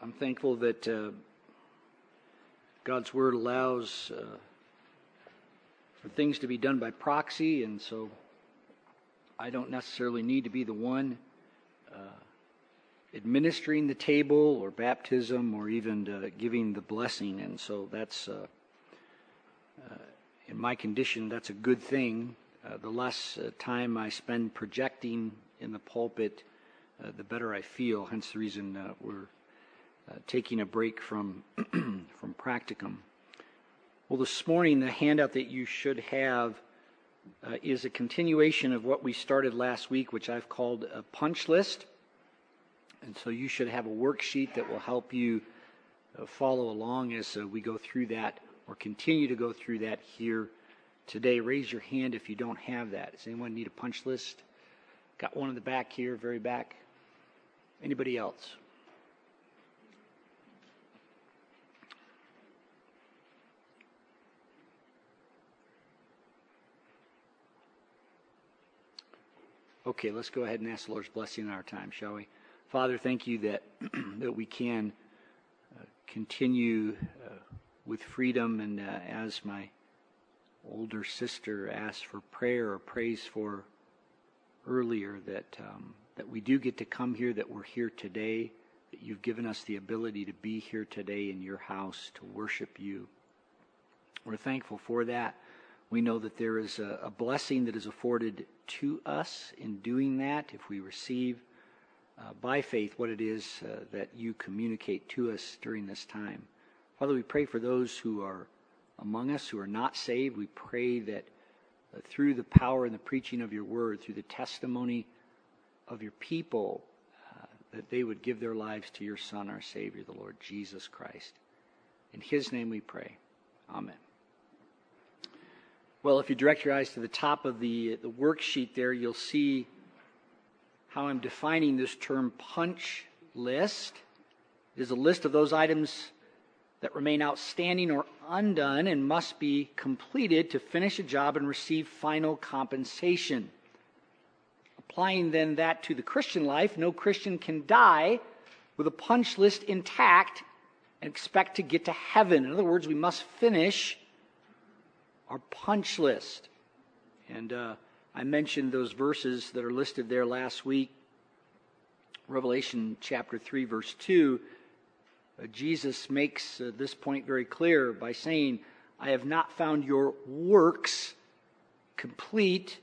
I'm thankful that uh, God's Word allows uh, for things to be done by proxy, and so I don't necessarily need to be the one uh, administering the table or baptism or even uh, giving the blessing, and so that's, uh, uh, in my condition, that's a good thing. the less time I spend projecting in the pulpit, the better I feel, hence the reason we're taking a break from from practicum. Well, this morning the handout that you should have uh, is a continuation of what we started last week, which I've called a punch list. And so you should have a worksheet that will help you uh, follow along as uh, we go through that or continue to go through that here today. Raise your hand if you don't have that. Does anyone need a punch list? Got one in the back here, very back. Anybody else? Okay, let's go ahead and ask the Lord's blessing in our time, shall we? Father, thank you that that we can uh, continue uh, with freedom, and uh, as my older sister asked for prayer or praise for earlier, that um, that we do get to come here, that we're here today, that you've given us the ability to be here today in your house to worship you. We're thankful for that. We know that there is a, a blessing that is afforded to us in doing that if we receive uh, by faith what it is uh, that you communicate to us during this time. Father, we pray for those who are among us who are not saved. We pray that uh, through the power and the preaching of your word, through the testimony of your people, uh, that they would give their lives to your Son, our Savior, the Lord Jesus Christ. In his name we pray. Amen. Well, if you direct your eyes to the top of the, the worksheet there, you'll see how I'm defining this term punch list. It is a list of those items that remain outstanding or undone and must be completed to finish a job and receive final compensation. Applying then that to the Christian life, no Christian can die with a punch list intact and expect to get to heaven. In other words, we must finish our punch list. And uh, I mentioned those verses that are listed there last week. Revelation chapter 3, verse 2. Uh, Jesus makes uh, this point very clear by saying, I have not found your works complete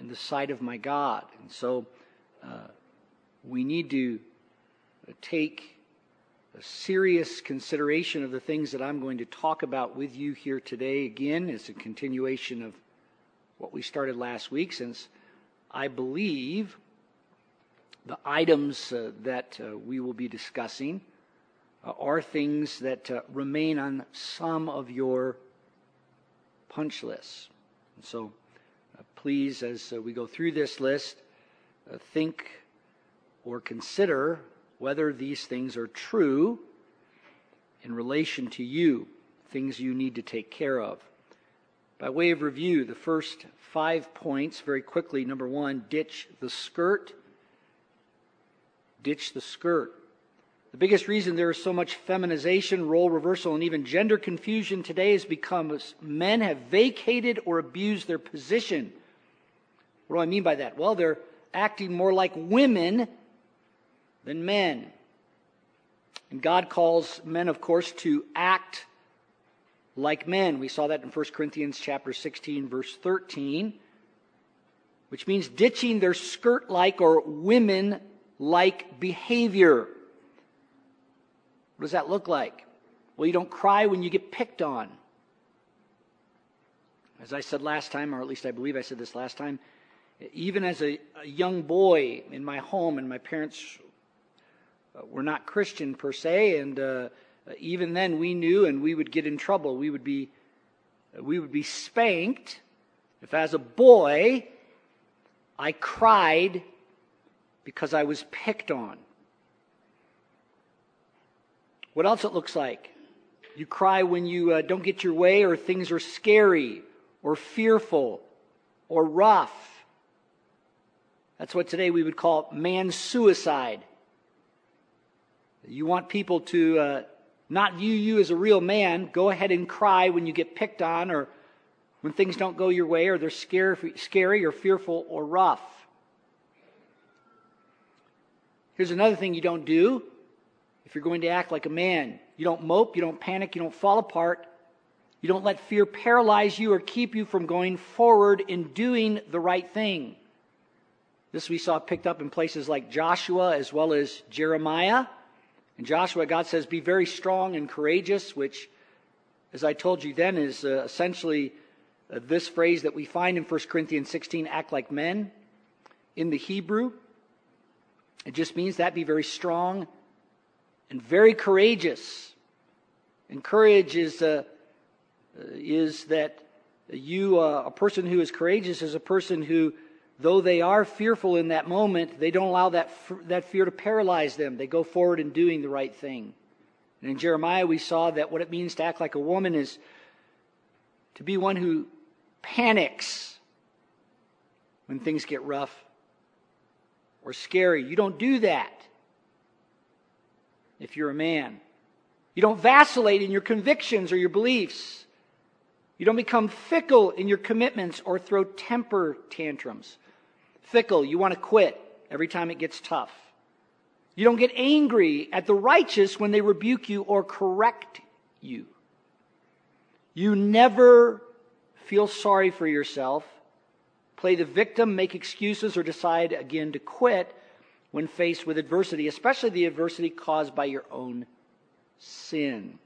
in the sight of my God. And so uh, we need to take a serious consideration of the things that I'm going to talk about with you here today. Again, it's a continuation of what we started last week, since I believe the items uh, that uh, we will be discussing uh, are things that uh, remain on some of your punch lists. And so, uh, please, as uh, we go through this list, think or consider whether these things are true in relation to you, things you need to take care of. By way of review, the first five points very quickly. Number one, ditch the skirt. Ditch the skirt. The biggest reason there is so much feminization, role reversal, and even gender confusion today is because men have vacated or abused their position. What do I mean by that? Well, they're acting more like women than men. And God calls men, of course, to act like men. We saw that in 1 Corinthians chapter 16, verse 13, which means ditching their skirt like or women like behavior. What does that look like? Well, you don't cry when you get picked on. As I said last time, or at least I believe I said this last time, even as a, a young boy in my home, and my parents were not Christian per se, and uh, even then we knew, and we would get in trouble. We would be we would be spanked if, as a boy, I cried because I was picked on. What else it looks like? You cry when you uh, don't get your way, or things are scary, or fearful, or rough. That's what today we would call man suicide You want people to uh, not view you as a real man. Go ahead and cry when you get picked on or when things don't go your way or they're scary, scary or fearful or rough. Here's another thing you don't do if you're going to act like a man. You don't mope, you don't panic, you don't fall apart. You don't let fear paralyze you or keep you from going forward in doing the right thing. This we saw picked up in places like Joshua as well as Jeremiah. In Joshua, God says, Be very strong and courageous, which, as I told you then, is uh, essentially uh, this phrase that we find in 1 Corinthians 16 act like men. In the Hebrew, it just means that be very strong and very courageous. And courage is, uh, is that you, uh, a person who is courageous, is a person who though they are fearful in that moment, they don't allow that, that fear to paralyze them. They go forward in doing the right thing. And in Jeremiah, we saw that what it means to act like a woman is to be one who panics when things get rough or scary. You don't do that if you're a man. You don't vacillate in your convictions or your beliefs. You don't become fickle in your commitments or throw temper tantrums fickle. You want to quit every time it gets tough. You don't get angry at the righteous when they rebuke you or correct you. You never feel sorry for yourself, play the victim, make excuses, or decide again to quit when faced with adversity, especially the adversity caused by your own sin.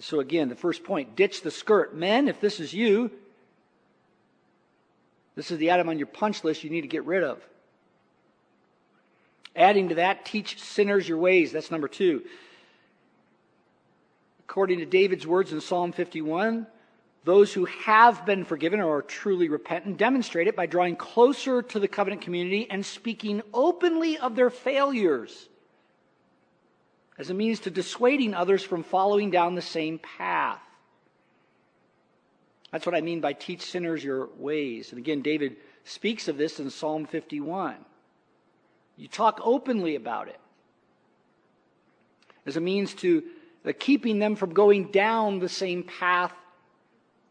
So, again, the first point ditch the skirt. Men, if this is you, this is the item on your punch list you need to get rid of. Adding to that, teach sinners your ways. That's number two. According to David's words in Psalm 51, those who have been forgiven or are truly repentant demonstrate it by drawing closer to the covenant community and speaking openly of their failures as a means to dissuading others from following down the same path. That's what I mean by teach sinners your ways. And again, David speaks of this in Psalm 51. You talk openly about it as a means to uh, keeping them from going down the same path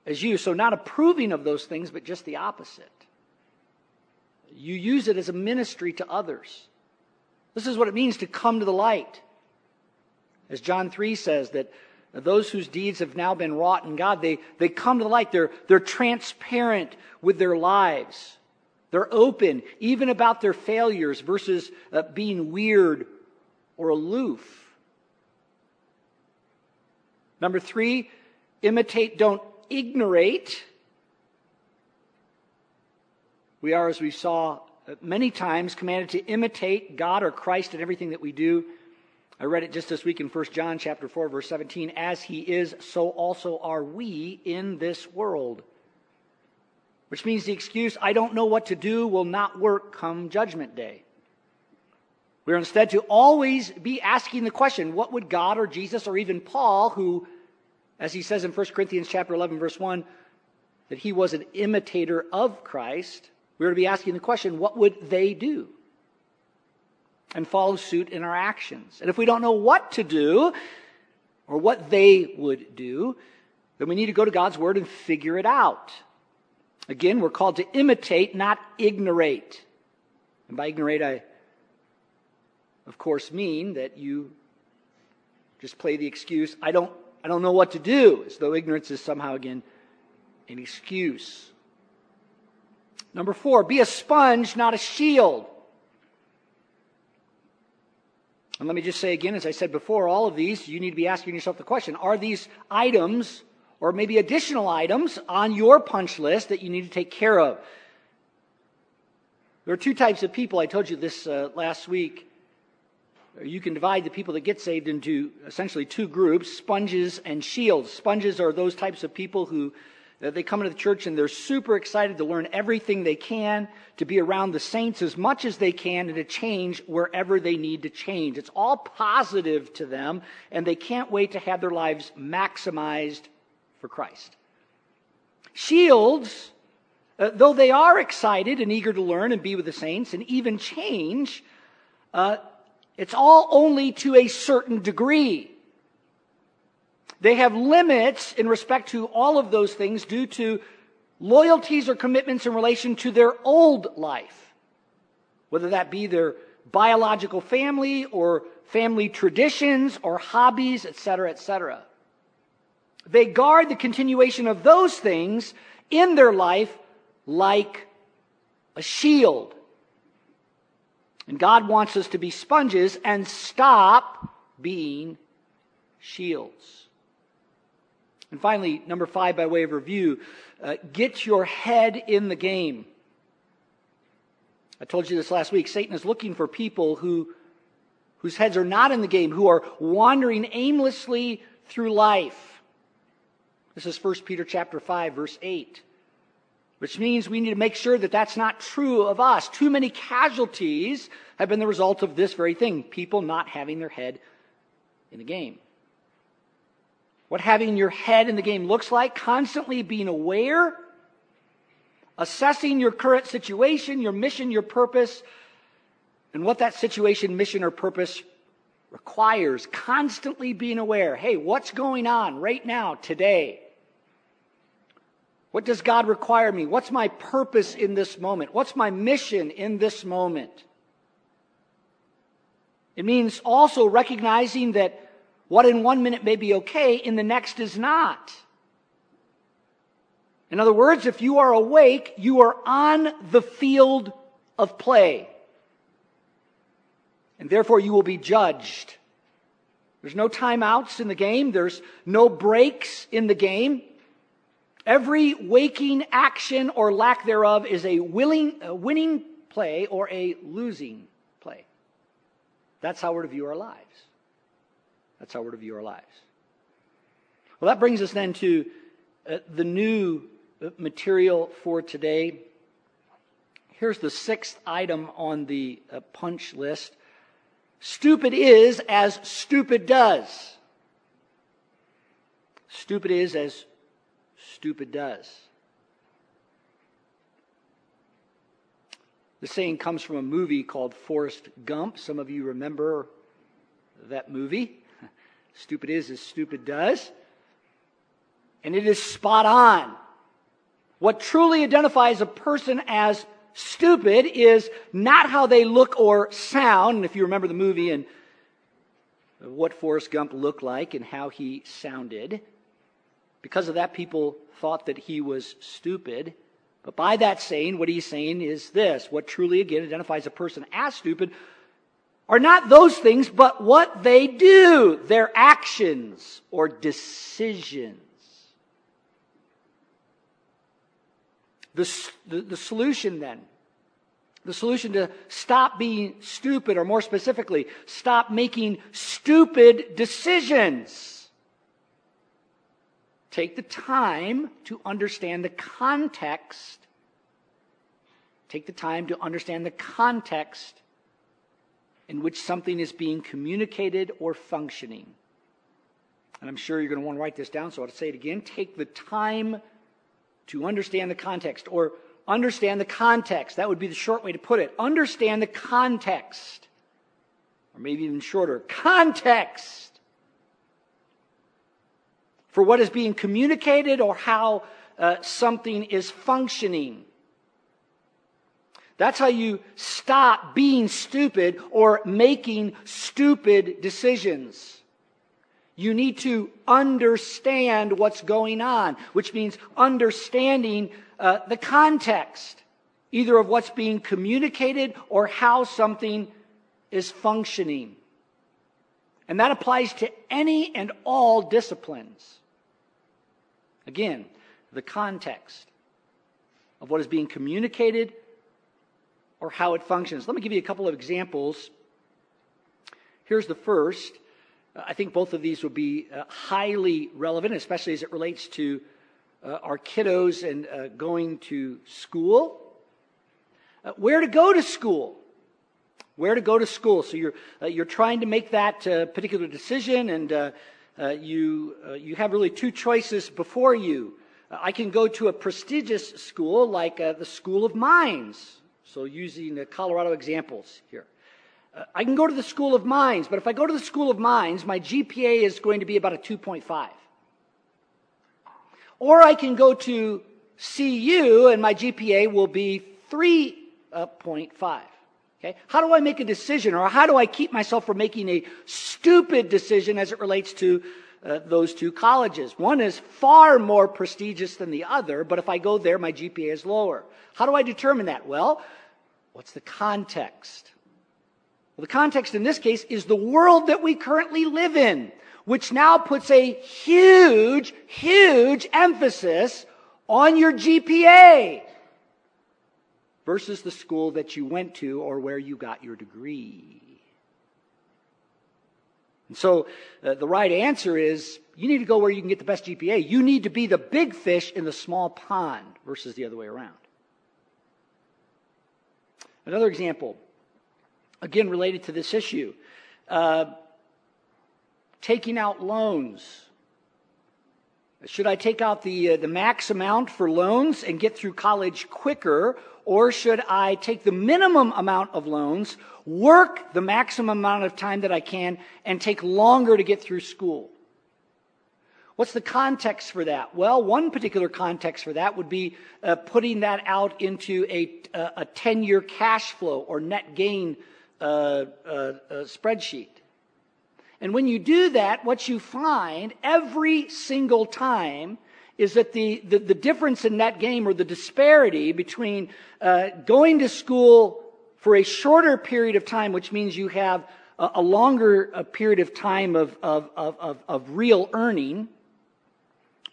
as you. So, not approving of those things, but just the opposite. You use it as a ministry to others. This is what it means to come to the light. As John 3 says, that those whose deeds have now been wrought in God, they, they come to the light. They're, they're transparent with their lives. They're open, even about their failures, versus uh, being weird or aloof. Number three, imitate, don't ignorate. We are, as we saw uh, many times, commanded to imitate God or Christ in everything that we do. I read it just this week in 1 John chapter 4 verse 17, as he is so also are we in this world. Which means the excuse I don't know what to do will not work come judgment day. We're instead to always be asking the question, what would God or Jesus or even Paul who as he says in 1 Corinthians chapter 11 verse 1 that he was an imitator of Christ, we're to be asking the question, what would they do? And follow suit in our actions. And if we don't know what to do or what they would do, then we need to go to God's Word and figure it out. Again, we're called to imitate, not ignorate. And by ignorate, I, of course, mean that you just play the excuse, I don't, I don't know what to do, as though ignorance is somehow, again, an excuse. Number four, be a sponge, not a shield. And let me just say again, as I said before, all of these, you need to be asking yourself the question are these items or maybe additional items on your punch list that you need to take care of? There are two types of people. I told you this uh, last week. You can divide the people that get saved into essentially two groups sponges and shields. Sponges are those types of people who they come into the church and they're super excited to learn everything they can, to be around the saints as much as they can, and to change wherever they need to change. It's all positive to them, and they can't wait to have their lives maximized for Christ. Shields, uh, though they are excited and eager to learn and be with the saints and even change, uh, It's all only to a certain degree. They have limits in respect to all of those things due to loyalties or commitments in relation to their old life, whether that be their biological family or family traditions or hobbies, etc., etc. They guard the continuation of those things in their life like a shield. And God wants us to be sponges and stop being shields. And finally, number five, by way of review, uh, get your head in the game. I told you this last week. Satan is looking for people who, whose heads are not in the game, who are wandering aimlessly through life. This is 1 Peter chapter 5, verse 8 which means we need to make sure that that's not true of us. Too many casualties have been the result of this very thing people not having their head in the game. What having your head in the game looks like, constantly being aware, assessing your current situation, your mission, your purpose, and what that situation, mission, or purpose requires. Constantly being aware hey, what's going on right now, today? What does God require me? What's my purpose in this moment? What's my mission in this moment? It means also recognizing that what in one minute may be okay, in the next is not. In other words, if you are awake, you are on the field of play. And therefore you will be judged. There's no timeouts in the game. There's no breaks in the game. Every waking action or lack thereof is a, willing, a winning play or a losing play. That's how we're to view our lives. That's how we're to view our lives. Well, that brings us then to uh, the new uh, material for today. Here's the sixth item on the uh, punch list. Stupid is as stupid does. Stupid is as stupid does. The saying comes from a movie called Forrest Gump. Some of you remember that movie. Stupid is as stupid does. And it is spot on. What truly identifies a person as stupid is not how they look or sound. And if you remember the movie and what Forrest Gump looked like and how he sounded, because of that, people thought that he was stupid. But by that saying, what he's saying is this what truly, again, identifies a person as stupid are not those things, but what they do, their actions or decisions. The, the, the solution then, the solution to stop being stupid, or more specifically, stop making stupid decisions Take the time to understand the context. Take the time to understand the context in which something is being communicated or functioning. And I'm sure you're going to want to write this down, so I'll say it again. Take the time to understand the context, or understand the context. That would be the short way to put it. Understand the context. Or maybe even shorter. Context for what is being communicated or how uh, something is functioning. That's how you stop being stupid or making stupid decisions. You need to understand what's going on, which means understanding uh, the context, either of what's being communicated or how something is functioning. And that applies to any and all disciplines. Again, the context of what is being communicated or how it functions. Let me give you a couple of examples. Here's the first. Uh, I think both of these would be uh, highly relevant, especially as it relates to uh, our kiddos and uh, going to school. Uh, where to go to school? Where to go to school? So you're uh, you're trying to make that particular decision, and you, you have really two choices before you. I can go to a prestigious school like the School of Mines. So, using the Colorado examples here. Uh, I can go to the School of Mines, but if I go to the School of Mines, my GPA is going to be about a 2.5. Or I can go to CU and my GPA will be 3.5. Okay? How do I make a decision or how do I keep myself from making a stupid decision as it relates to uh, those two colleges? One is far more prestigious than the other, but if I go there, my GPA is lower. How do I determine that? Well, what's the context? Well, the context in this case is the world that we currently live in, which now puts a huge, huge emphasis on your GPA versus the school that you went to or where you got your degree. And so uh, the right answer is you need to go where you can get the best GPA. You need to be the big fish in the small pond versus the other way around. Another example, again related to this issue uh, taking out loans. Should I take out the, uh, the max amount for loans and get through college quicker, or should I take the minimum amount of loans, work the maximum amount of time that I can, and take longer to get through school? What's the context for that? Well, one particular context for that would be uh, putting that out into a, a 10 year cash flow or net gain uh, uh, uh, spreadsheet. And when you do that, what you find every single time is that the, the, the difference in net gain or the disparity between uh, going to school for a shorter period of time, which means you have a, a longer period of time of, of, of, of, real earning,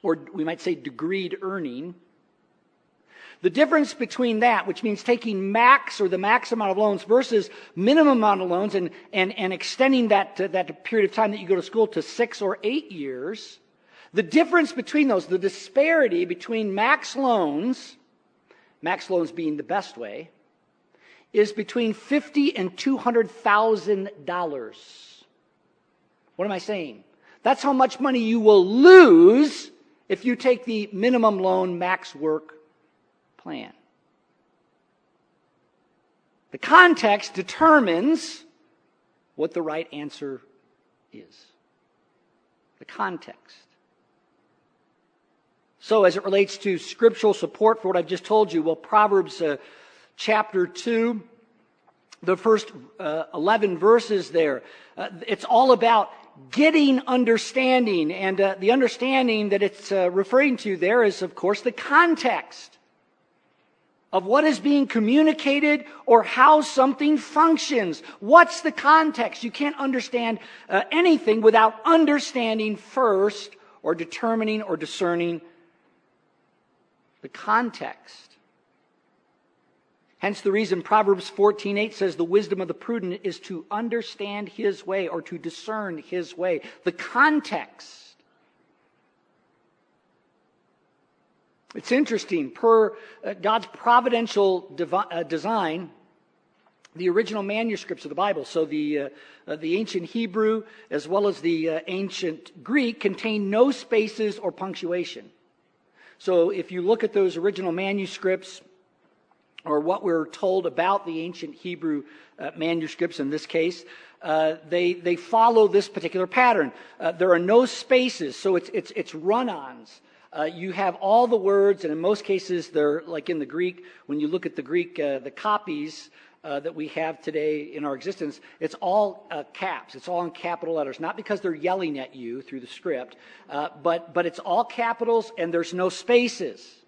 or we might say degreed earning, the difference between that, which means taking max or the max amount of loans versus minimum amount of loans and, and, and extending that, that period of time that you go to school to six or eight years, the difference between those, the disparity between max loans, max loans being the best way, is between fifty and two hundred thousand dollars. What am I saying? That's how much money you will lose if you take the minimum loan max work plan. The context determines what the right answer is. The context. So, as it relates to scriptural support for what I've just told you, well, Proverbs uh, chapter 2, the first uh, 11 verses there, uh, it's all about getting understanding. And uh, the understanding that it's uh, referring to there is, of course, the context of what is being communicated or how something functions. What's the context? You can't understand uh, anything without understanding first or determining or discerning the context. Hence the reason Proverbs 14:8 says the wisdom of the prudent is to understand his way or to discern his way. The context It's interesting, per uh, God's providential uh, design, the original manuscripts of the Bible, so the, uh, uh the ancient Hebrew as well as the ancient Greek, contain no spaces or punctuation. So if you look at those original manuscripts, or what we're told about the ancient Hebrew uh, manuscripts in this case, uh, they, they follow this particular pattern. Uh, there are no spaces, so it's, it's, it's run ons. Uh, you have all the words, and in most cases, they're like in the Greek. When you look at the Greek, uh, the copies uh, that we have today in our existence, it's all caps. It's all in capital letters. Not because they're yelling at you through the script, but but it's all capitals, and there's no spaces.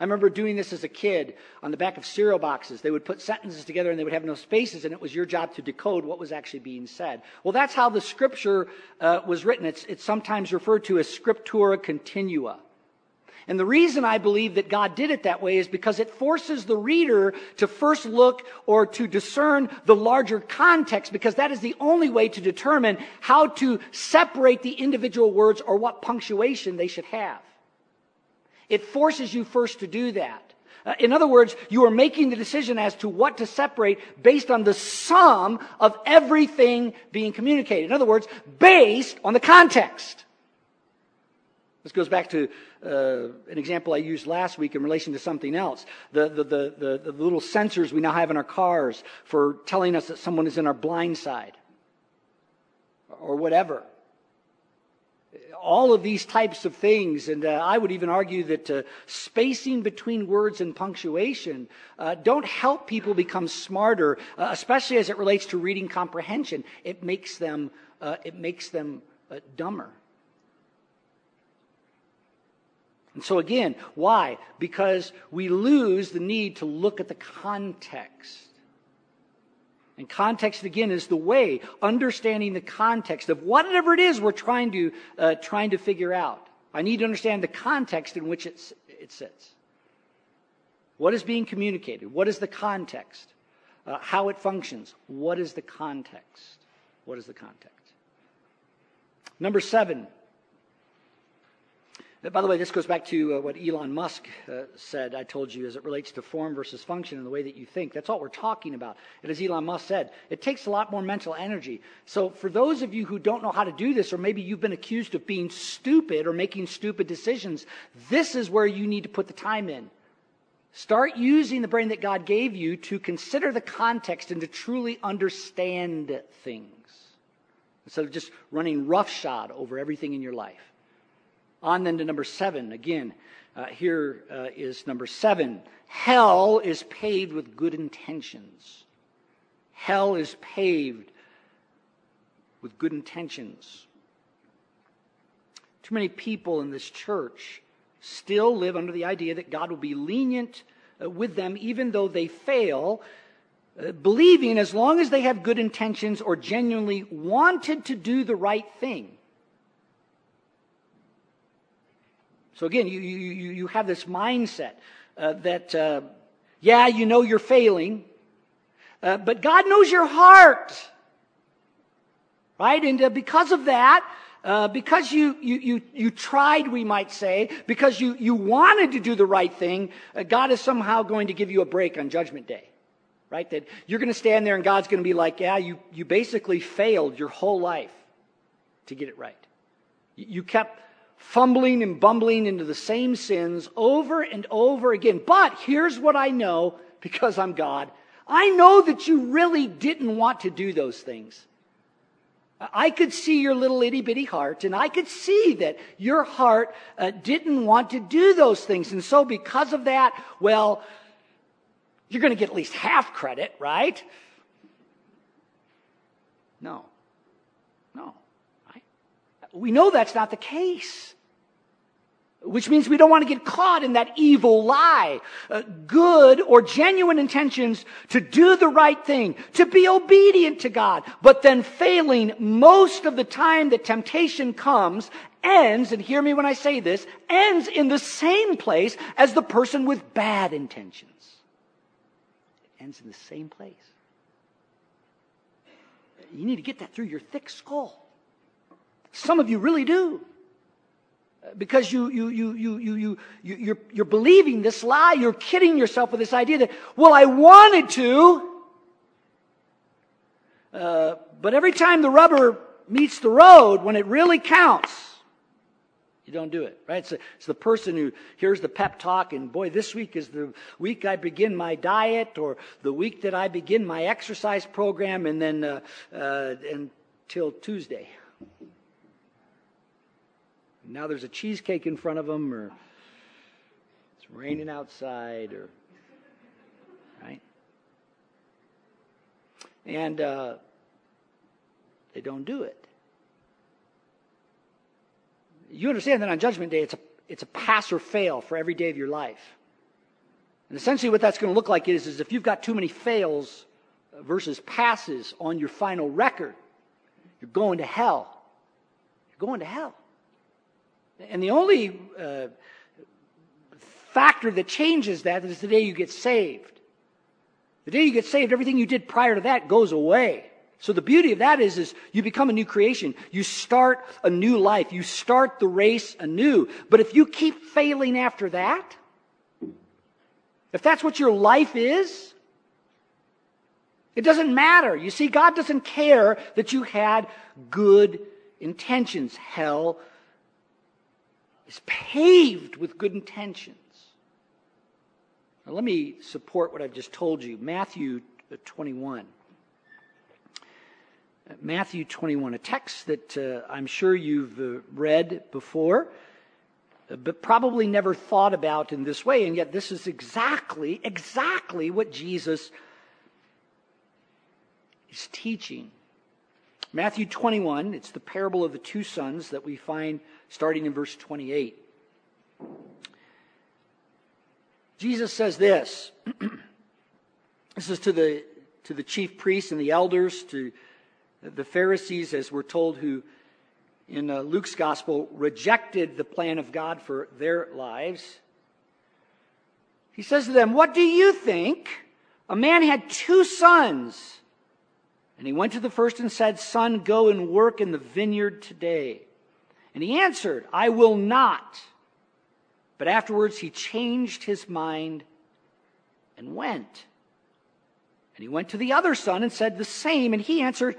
I remember doing this as a kid on the back of cereal boxes. They would put sentences together and they would have no spaces, and it was your job to decode what was actually being said. Well, that's how the scripture uh, was written. It's, it's sometimes referred to as scriptura continua. And the reason I believe that God did it that way is because it forces the reader to first look or to discern the larger context, because that is the only way to determine how to separate the individual words or what punctuation they should have. It forces you first to do that. Uh, in other words, you are making the decision as to what to separate based on the sum of everything being communicated. In other words, based on the context. This goes back to uh, an example I used last week in relation to something else. The, the, the, the, the little sensors we now have in our cars for telling us that someone is in our blind side or whatever. All of these types of things, and uh, I would even argue that uh, spacing between words and punctuation uh, don't help people become smarter, uh, especially as it relates to reading comprehension. It makes them, uh, it makes them uh, dumber. And so, again, why? Because we lose the need to look at the context. And context, again, is the way, understanding the context of whatever it is we're trying to, uh, trying to figure out. I need to understand the context in which it, it sits. What is being communicated? What is the context? Uh, how it functions? What is the context? What is the context? Number seven, by the way, this goes back to uh, what Elon Musk uh, said, I told you, as it relates to form versus function and the way that you think. That's all we're talking about. And as Elon Musk said, it takes a lot more mental energy. So, for those of you who don't know how to do this, or maybe you've been accused of being stupid or making stupid decisions, this is where you need to put the time in. Start using the brain that God gave you to consider the context and to truly understand things instead of just running roughshod over everything in your life. On then to number seven. Again, uh, here uh, is number seven. Hell is paved with good intentions. Hell is paved with good intentions. Too many people in this church still live under the idea that God will be lenient uh, with them even though they fail, uh, believing as long as they have good intentions or genuinely wanted to do the right thing, So again, you, you, you have this mindset uh, that, uh, yeah, you know you're failing, uh, but God knows your heart. Right? And uh, because of that, uh, because you, you, you, you tried, we might say, because you, you wanted to do the right thing, uh, God is somehow going to give you a break on Judgment Day. Right? That you're going to stand there and God's going to be like, yeah, you, you basically failed your whole life to get it right. You kept fumbling and bumbling into the same sins over and over again. But here's what I know because I'm God. I know that you really didn't want to do those things. I could see your little itty bitty heart, and I could see that your heart uh, didn't want to do those things. And so, because of that, well, you're going to get at least half credit, right? No. No. We know that's not the case. Which means we don't want to get caught in that evil lie. Uh, good or genuine intentions to do the right thing, to be obedient to God, but then failing most of the time that temptation comes ends, and hear me when I say this, ends in the same place as the person with bad intentions. It ends in the same place. You need to get that through your thick skull. Some of you really do. Because you, you, you, you, you, you, you, you're, you're believing this lie. You're kidding yourself with this idea that, well, I wanted to. Uh, but every time the rubber meets the road, when it really counts, you don't do it, right? A, it's, the person who hears the pep talk and boy, this week is the week I begin my diet or the week that I begin my exercise program and then, uh, uh, until Tuesday now there's a cheesecake in front of them, or it's raining outside, or right? And uh, they don't do it. You understand that on Judgment Day, it's a it's a pass or fail for every day of your life. And essentially, what that's going to look like is, is if you've got too many fails versus passes on your final record, you're going to hell. You're going to hell. And the only uh, factor that changes that is the day you get saved. The day you get saved, everything you did prior to that goes away. So the beauty of that is, is you become a new creation. You start a new life. You start the race anew. But if you keep failing after that, if that's what your life is, it doesn't matter. You see, God doesn't care that you had good intentions. Hell is paved with good intentions. Now, let me support what I've just told you. Matthew 21. Matthew 21, a text that uh, I'm sure you've uh, read before, uh, but probably never thought about in this way. And yet, this is exactly, exactly what Jesus is teaching. Matthew 21, it's the parable of the two sons that we find starting in verse 28. Jesus says this. this is to the, to the chief priests and the elders, to the Pharisees, as we're told, who in uh, Luke's gospel rejected the plan of God for their lives. He says to them, What do you think? A man had two sons. And he went to the first and said, Son, go and work in the vineyard today. And he answered, I will not. But afterwards he changed his mind and went. And he went to the other son and said the same. And he answered,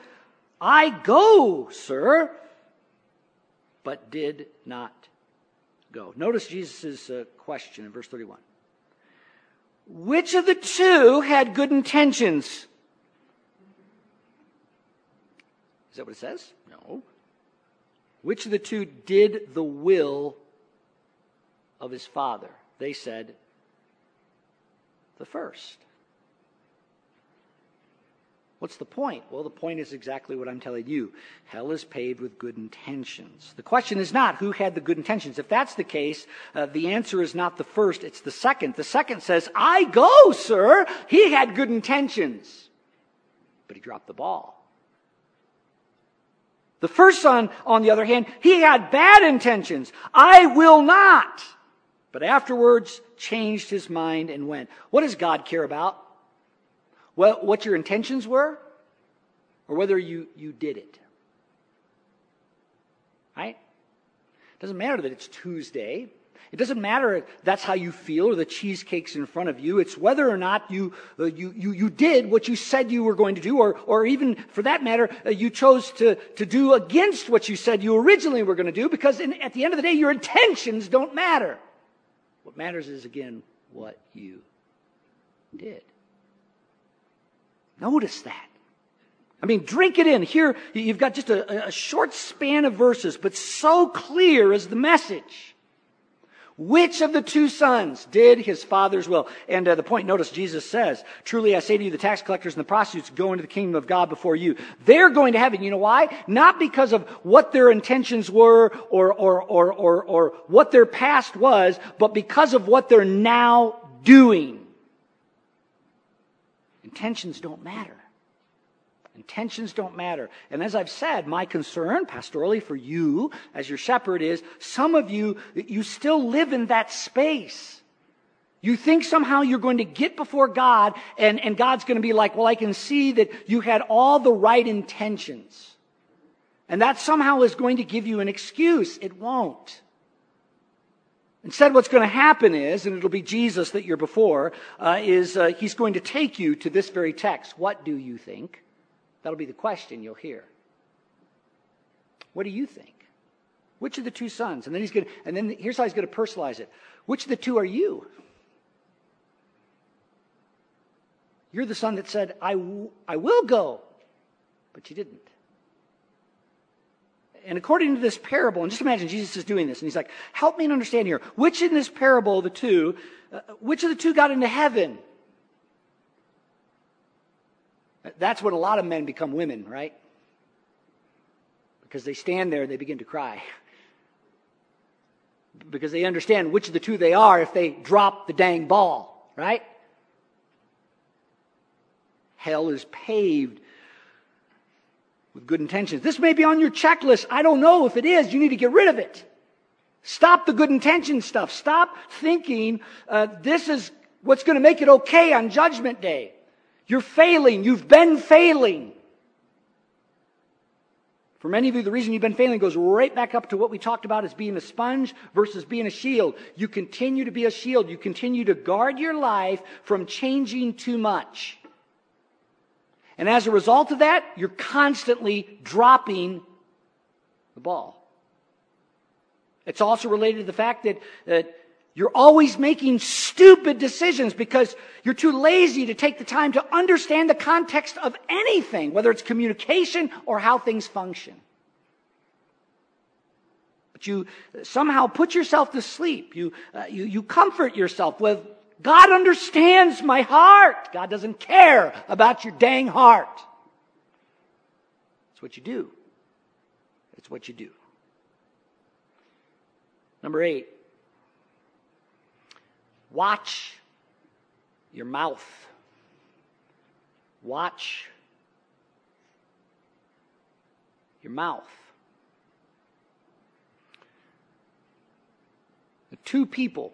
I go, sir, but did not go. Notice Jesus' uh, question in verse 31. Which of the two had good intentions? Is that what it says? No. Which of the two did the will of his father? They said, the first. What's the point? Well, the point is exactly what I'm telling you. Hell is paved with good intentions. The question is not who had the good intentions. If that's the case, uh, the answer is not the first, it's the second. The second says, I go, sir. He had good intentions, but he dropped the ball. The first son, on the other hand, he had bad intentions. I will not. But afterwards changed his mind and went. What does God care about? Well, what your intentions were or whether you, you did it. Right? Doesn't matter that it's Tuesday. It doesn't matter that's how you feel or the cheesecake's in front of you. It's whether or not you, uh, you, you, you did what you said you were going to do, or, or even for that matter, uh, you chose to, to do against what you said you originally were going to do, because in, at the end of the day, your intentions don't matter. What matters is, again, what you did. Notice that. I mean, drink it in. Here, you've got just a, a short span of verses, but so clear is the message. Which of the two sons did his father's will? And uh, the point, notice Jesus says, Truly I say to you, the tax collectors and the prostitutes go into the kingdom of God before you. They're going to heaven. You know why? Not because of what their intentions were or, or, or, or, or what their past was, but because of what they're now doing. Intentions don't matter. Intentions don't matter. And as I've said, my concern pastorally for you as your shepherd is some of you, you still live in that space. You think somehow you're going to get before God and, and God's going to be like, well, I can see that you had all the right intentions. And that somehow is going to give you an excuse. It won't. Instead, what's going to happen is, and it'll be Jesus that you're before, uh, is uh, he's going to take you to this very text. What do you think? That'll be the question you'll hear. What do you think? Which of the two sons? And then he's going to, and then here's how he's going to personalize it. Which of the two are you? You're the son that said, I, w- I will go, but you didn't. And according to this parable, and just imagine Jesus is doing this, and he's like, help me understand here. Which in this parable the two, uh, which of the two got into heaven? That's when a lot of men become women, right? Because they stand there and they begin to cry. Because they understand which of the two they are if they drop the dang ball, right? Hell is paved with good intentions. This may be on your checklist. I don't know if it is. You need to get rid of it. Stop the good intention stuff. Stop thinking uh, this is what's going to make it okay on Judgment Day. You're failing. You've been failing. For many of you, the reason you've been failing goes right back up to what we talked about as being a sponge versus being a shield. You continue to be a shield. You continue to guard your life from changing too much. And as a result of that, you're constantly dropping the ball. It's also related to the fact that, that you're always making stupid decisions because you're too lazy to take the time to understand the context of anything, whether it's communication or how things function. But you somehow put yourself to sleep. You, uh, you, you comfort yourself with, God understands my heart. God doesn't care about your dang heart. It's what you do. It's what you do. Number eight, watch your mouth. Watch your mouth. The two people,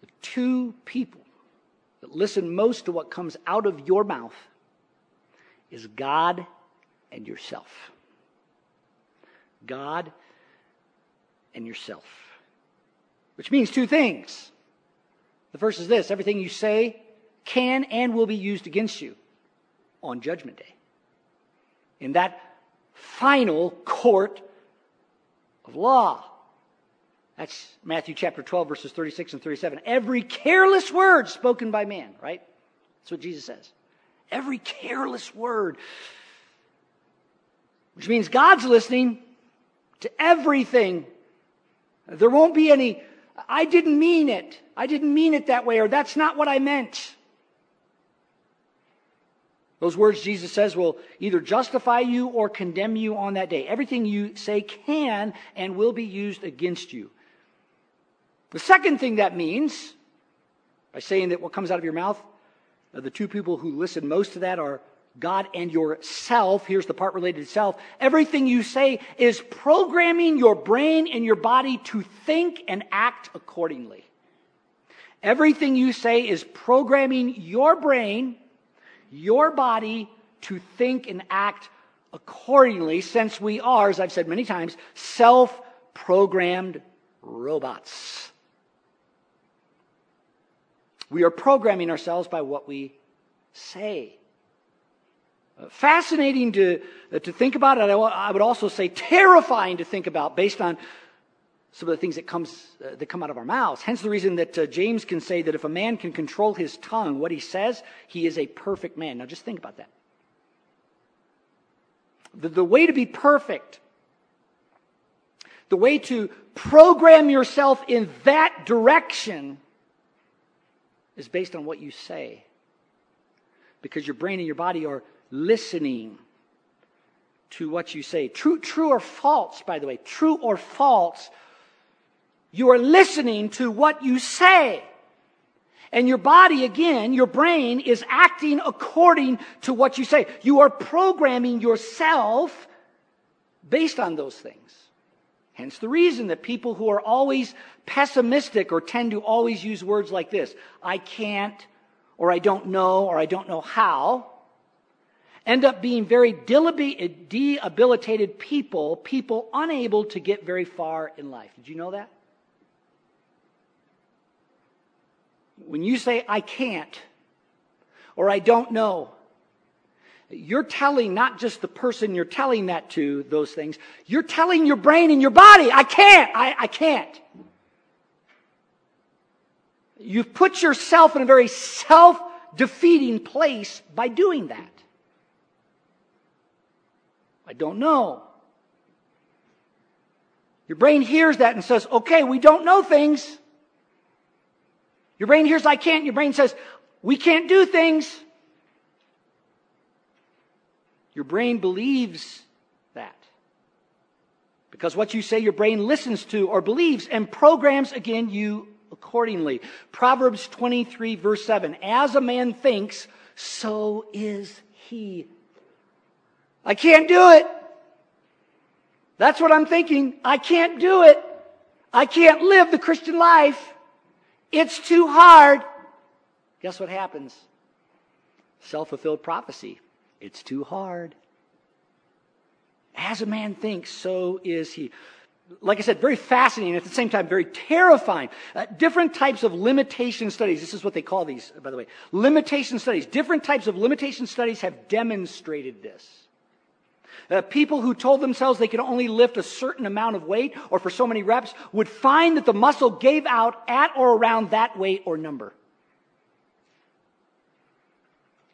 the two people that listen most to what comes out of your mouth is God and yourself. God and yourself. Which means two things. The verse is this everything you say can and will be used against you on Judgment Day. In that final court of law. That's Matthew chapter 12, verses 36 and 37. Every careless word spoken by man, right? That's what Jesus says. Every careless word. Which means God's listening to everything there won't be any, I didn't mean it. I didn't mean it that way, or that's not what I meant. Those words Jesus says will either justify you or condemn you on that day. Everything you say can and will be used against you. The second thing that means, by saying that what comes out of your mouth, uh, the two people who listen most to that are God and yourself, here's the part related to self, everything you say is programming your brain and your body to think and act accordingly. Everything you say is programming your brain, your body to think and act accordingly, since we are, as I've said many times, self programmed robots. We are programming ourselves by what we say fascinating to, uh, to think about, and I would also say terrifying to think about based on some of the things that, comes, uh, that come out of our mouths. Hence the reason that uh, James can say that if a man can control his tongue, what he says, he is a perfect man. Now just think about that. The, the way to be perfect, the way to program yourself in that direction is based on what you say. Because your brain and your body are listening to what you say. True, true or false, by the way, true or false, you are listening to what you say. And your body, again, your brain is acting according to what you say. You are programming yourself based on those things. Hence the reason that people who are always pessimistic or tend to always use words like this I can't, or I don't know, or I don't know how, end up being very debilitated people, people unable to get very far in life. Did you know that? When you say, I can't, or I don't know, you're telling not just the person you're telling that to, those things, you're telling your brain and your body, I can't, I, I can't. You've put yourself in a very self defeating place by doing that. I don't know. Your brain hears that and says, okay, we don't know things. Your brain hears, I can't. Your brain says, we can't do things. Your brain believes that. Because what you say, your brain listens to or believes and programs again you accordingly. Proverbs 23 verse 7. As a man thinks, so is he. I can't do it. That's what I'm thinking. I can't do it. I can't live the Christian life. It's too hard. Guess what happens? Self fulfilled prophecy. It's too hard. As a man thinks, so is he. Like I said, very fascinating, at the same time, very terrifying. Uh, different types of limitation studies, this is what they call these, by the way. Limitation studies. Different types of limitation studies have demonstrated this Uh, people who told themselves they could only lift a certain amount of weight or for so many reps would find that the muscle gave out at or around that weight or number.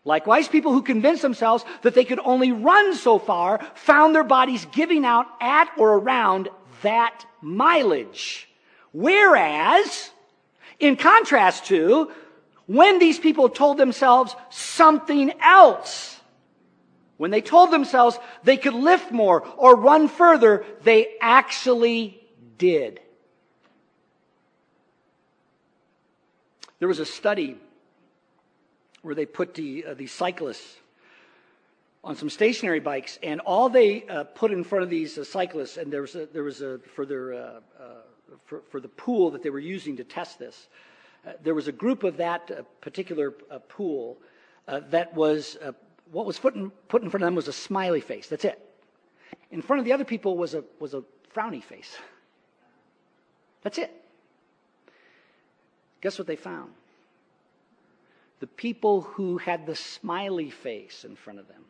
Likewise, people who convinced themselves that they could only run so far found their bodies giving out at or around that mileage. Whereas, in contrast to, when these people told themselves something else, when they told themselves they could lift more or run further, they actually did. There was a study where they put the, uh, cyclists on some stationary bikes, and all they uh, put in front of these uh, cyclists, and there was a, there was a for their uh, uh, for, for the pool that they were using to test this, uh, there was a group of that particular pool that was what was put in, put in front of them was a smiley face. That's it. In front of the other people was a, was a frowny face. That's it. Guess what they found? The people who had the smiley face in front of them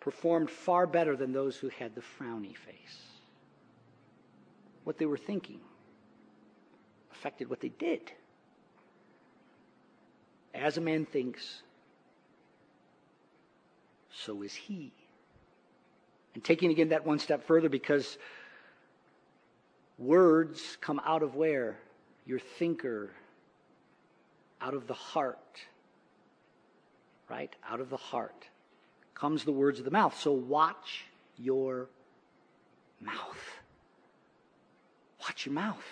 performed far better than those who had the frowny face. What they were thinking affected what they did. As a man thinks, so is he. And taking again that one step further, because words come out of where? Your thinker, out of the heart. Right? Out of the heart comes the words of the mouth. So watch your mouth. Watch your mouth.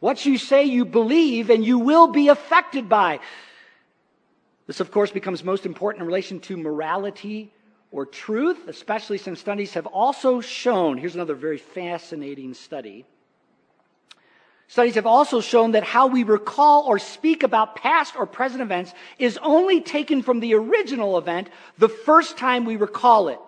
What you say, you believe, and you will be affected by. This, of course, becomes most important in relation to morality or truth, especially since studies have also shown here's another very fascinating study. Studies have also shown that how we recall or speak about past or present events is only taken from the original event the first time we recall it.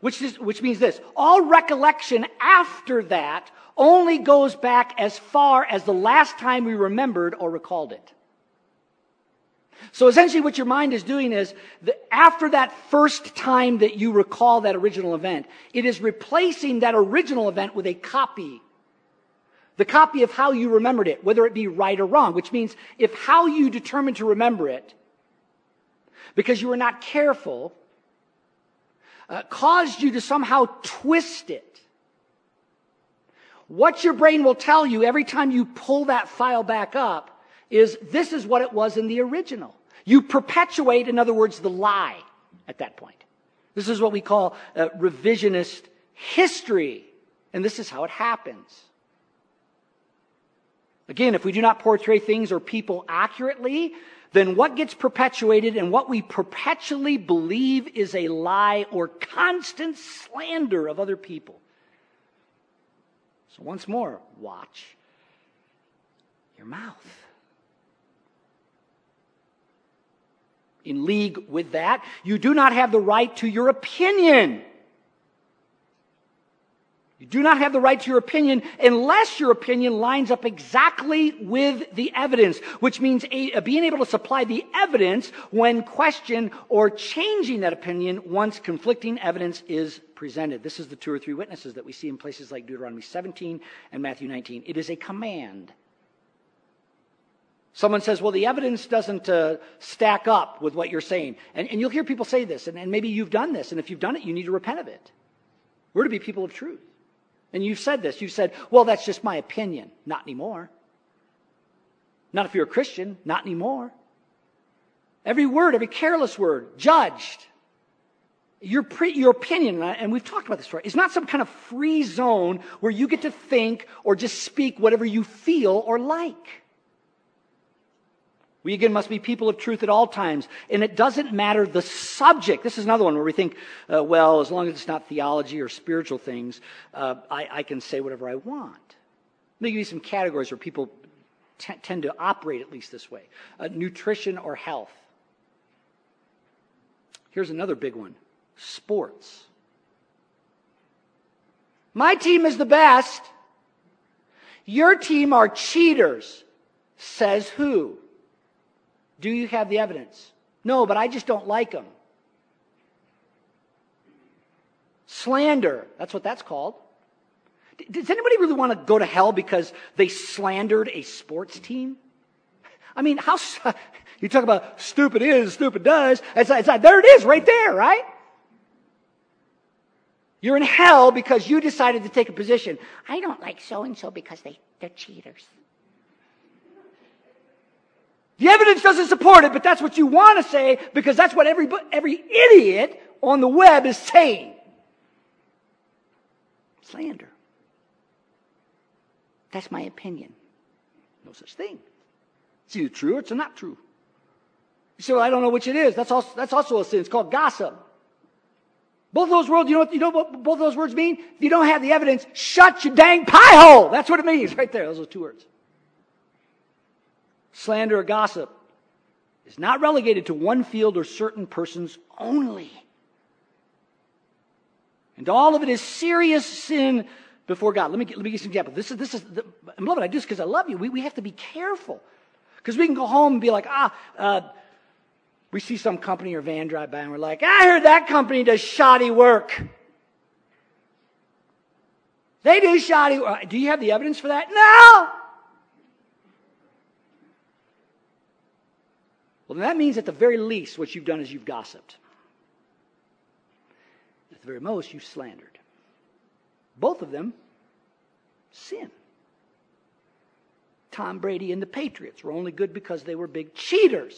Which, is, which means this all recollection after that only goes back as far as the last time we remembered or recalled it. So essentially what your mind is doing is that after that first time that you recall that original event, it is replacing that original event with a copy. The copy of how you remembered it, whether it be right or wrong, which means if how you determined to remember it, because you were not careful, uh, caused you to somehow twist it, what your brain will tell you every time you pull that file back up is this is what it was in the original. You perpetuate, in other words, the lie at that point. This is what we call uh, revisionist history. And this is how it happens. Again, if we do not portray things or people accurately, then what gets perpetuated and what we perpetually believe is a lie or constant slander of other people. So, once more, watch your mouth. In league with that. You do not have the right to your opinion. You do not have the right to your opinion unless your opinion lines up exactly with the evidence, which means a, uh, being able to supply the evidence when questioned or changing that opinion once conflicting evidence is presented. This is the two or three witnesses that we see in places like Deuteronomy 17 and Matthew 19. It is a command. Someone says, well, the evidence doesn't uh, stack up with what you're saying. And, and you'll hear people say this, and, and maybe you've done this, and if you've done it, you need to repent of it. We're to be people of truth. And you've said this. You've said, well, that's just my opinion. Not anymore. Not if you're a Christian. Not anymore. Every word, every careless word, judged. Your, pre, your opinion, and we've talked about this before, is not some kind of free zone where you get to think or just speak whatever you feel or like. We again must be people of truth at all times. And it doesn't matter the subject. This is another one where we think, uh, well, as long as it's not theology or spiritual things, uh, I, I, can say whatever I want. Let me give you some categories where people t- tend to operate at least this way uh, nutrition or health. Here's another big one sports. My team is the best. Your team are cheaters. Says who? Do you have the evidence? No, but I just don't like them. Slander. That's what that's called. Does anybody really want to go to hell because they slandered a sports team? I mean, how, you talk about stupid is, stupid does. It's, it's like, there it is right there, right? You're in hell because you decided to take a position. I don't like so and so because they, they're cheaters. The evidence doesn't support it, but that's what you want to say because that's what every, every idiot on the web is saying. Slander. That's my opinion. No such thing. It's either true or it's not true. You say, well, I don't know which it is. That's also, that's also a sin. It's called gossip. Both those words, you know, what, you know what both those words mean? If you don't have the evidence, shut your dang pie hole. That's what it means right there. Those are two words. Slander or gossip is not relegated to one field or certain persons only. And all of it is serious sin before God. Let me, let me give you some examples. This is, this is, the, I'm loving it. I do this because I love you. We, we have to be careful. Because we can go home and be like, ah, uh, we see some company or van drive by and we're like, I heard that company does shoddy work. They do shoddy work. Do you have the evidence for that? No! Well, that means at the very least, what you've done is you've gossiped. At the very most, you've slandered. Both of them, sin. Tom Brady and the Patriots were only good because they were big cheaters.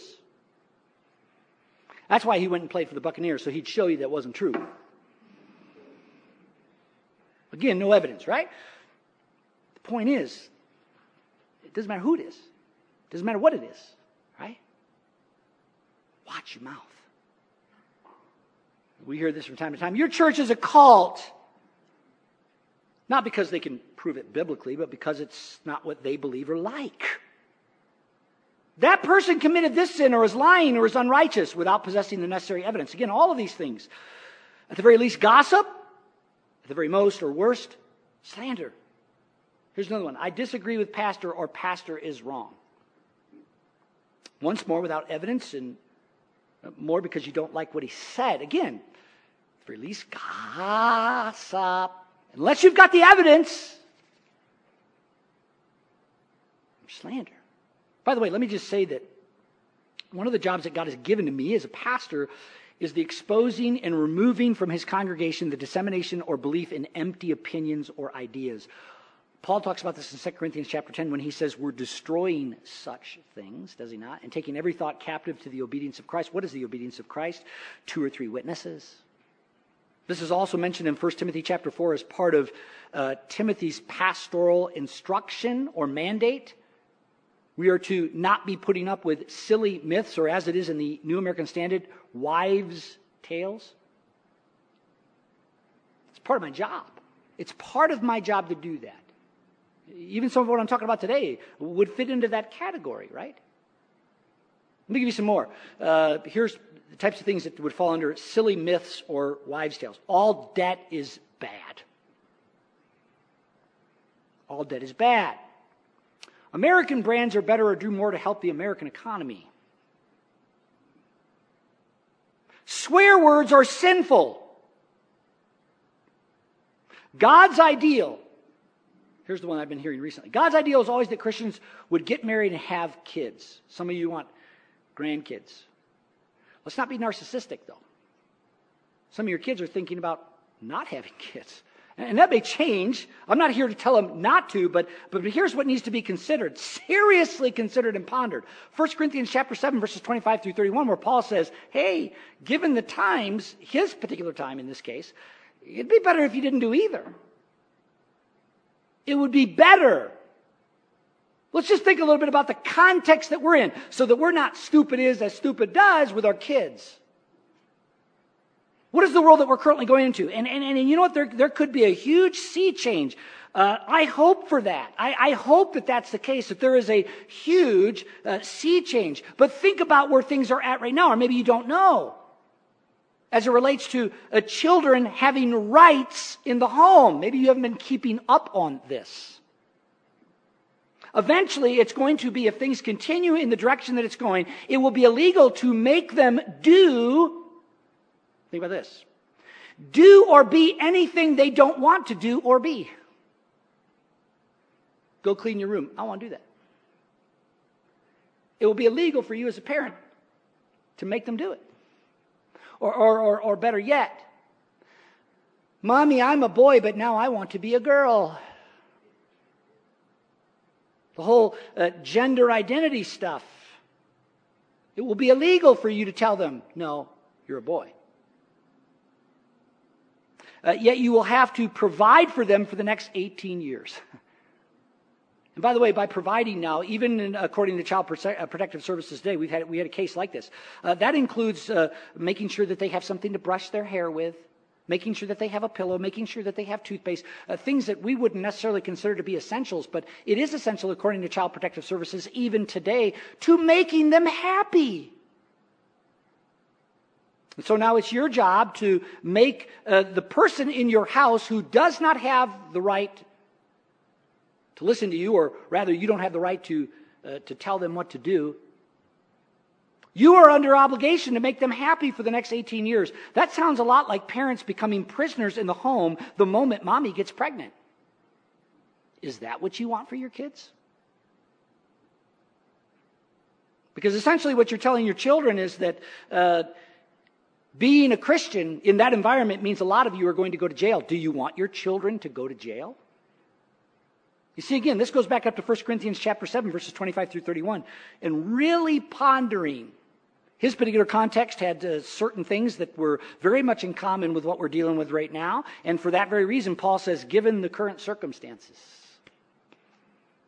That's why he went and played for the Buccaneers, so he'd show you that wasn't true. Again, no evidence, right? The point is, it doesn't matter who it is. It doesn't matter what it is? Watch your mouth. We hear this from time to time. Your church is a cult. Not because they can prove it biblically, but because it's not what they believe or like. That person committed this sin or is lying or is unrighteous without possessing the necessary evidence. Again, all of these things. At the very least, gossip. At the very most or worst, slander. Here's another one. I disagree with pastor or pastor is wrong. Once more, without evidence and more because you don't like what he said. Again, release gossip. Unless you've got the evidence, slander. By the way, let me just say that one of the jobs that God has given to me as a pastor is the exposing and removing from his congregation the dissemination or belief in empty opinions or ideas. Paul talks about this in 2 Corinthians chapter 10 when he says we're destroying such things, does he not? And taking every thought captive to the obedience of Christ. What is the obedience of Christ? Two or three witnesses. This is also mentioned in 1 Timothy chapter 4 as part of uh, Timothy's pastoral instruction or mandate. We are to not be putting up with silly myths, or as it is in the New American Standard, wives' tales. It's part of my job. It's part of my job to do that. Even some of what I'm talking about today would fit into that category, right? Let me give you some more. Uh, here's the types of things that would fall under silly myths or wives' tales. All debt is bad. All debt is bad. American brands are better or do more to help the American economy. Swear words are sinful. God's ideal, here's the one I've been hearing recently. God's ideal is always that Christians would get married and have kids. Some of you want grandkids. Let's not be narcissistic, though. Some of your kids are thinking about not having kids. And that may change. I'm not here to tell them not to, but, but here's what needs to be considered, seriously considered and pondered. 1 Corinthians chapter 7, verses 25 through 31, where Paul says, hey, given the times, his particular time in this case, it'd be better if you didn't do either. It would be better. Let's just think a little bit about the context that we're in so that we're not stupid is as stupid does with our kids. What is the world that we're currently going into? And, and, and you know what? There, there could be a huge sea change. Uh, I hope for that. I, I, hope that that's the case, that there is a huge uh, sea change. But think about where things are at right now, or maybe you don't know. As it relates to uh, children having rights in the home. Maybe you haven't been keeping up on this. Eventually, it's going to be, if things continue in the direction that it's going, it will be illegal to make them do Think about this. do or be anything they don't want to do or be. Go clean your room. I want to do that. It will be illegal for you as a parent to make them do it. Or, or, or, or better yet, Mommy, I'm a boy, but now I want to be a girl. The whole uh, gender identity stuff. It will be illegal for you to tell them, no, you're a boy. Uh, yet you will have to provide for them for the next 18 years. And by the way, by providing now, even in, according to Child uh, Protective Services today, we've had, we had a case like this. Uh, that includes uh, making sure that they have something to brush their hair with, making sure that they have a pillow, making sure that they have toothpaste, uh, things that we wouldn't necessarily consider to be essentials, but it is essential according to Child Protective Services even today to making them happy. So now it's your job to make uh, the person in your house who does not have the right to listen to you, or rather, you don't have the right to, uh, to tell them what to do, you are under obligation to make them happy for the next 18 years. That sounds a lot like parents becoming prisoners in the home the moment mommy gets pregnant. Is that what you want for your kids? Because essentially, what you're telling your children is that uh, being a Christian in that environment means a lot of you are going to go to jail. Do you want your children to go to jail? You see, again, this goes back up to 1 Corinthians chapter 7, verses 25 through 31, and really pondering his particular context had uh, certain things that were very much in common with what we're dealing with right now. And for that very reason, Paul says, given the current circumstances.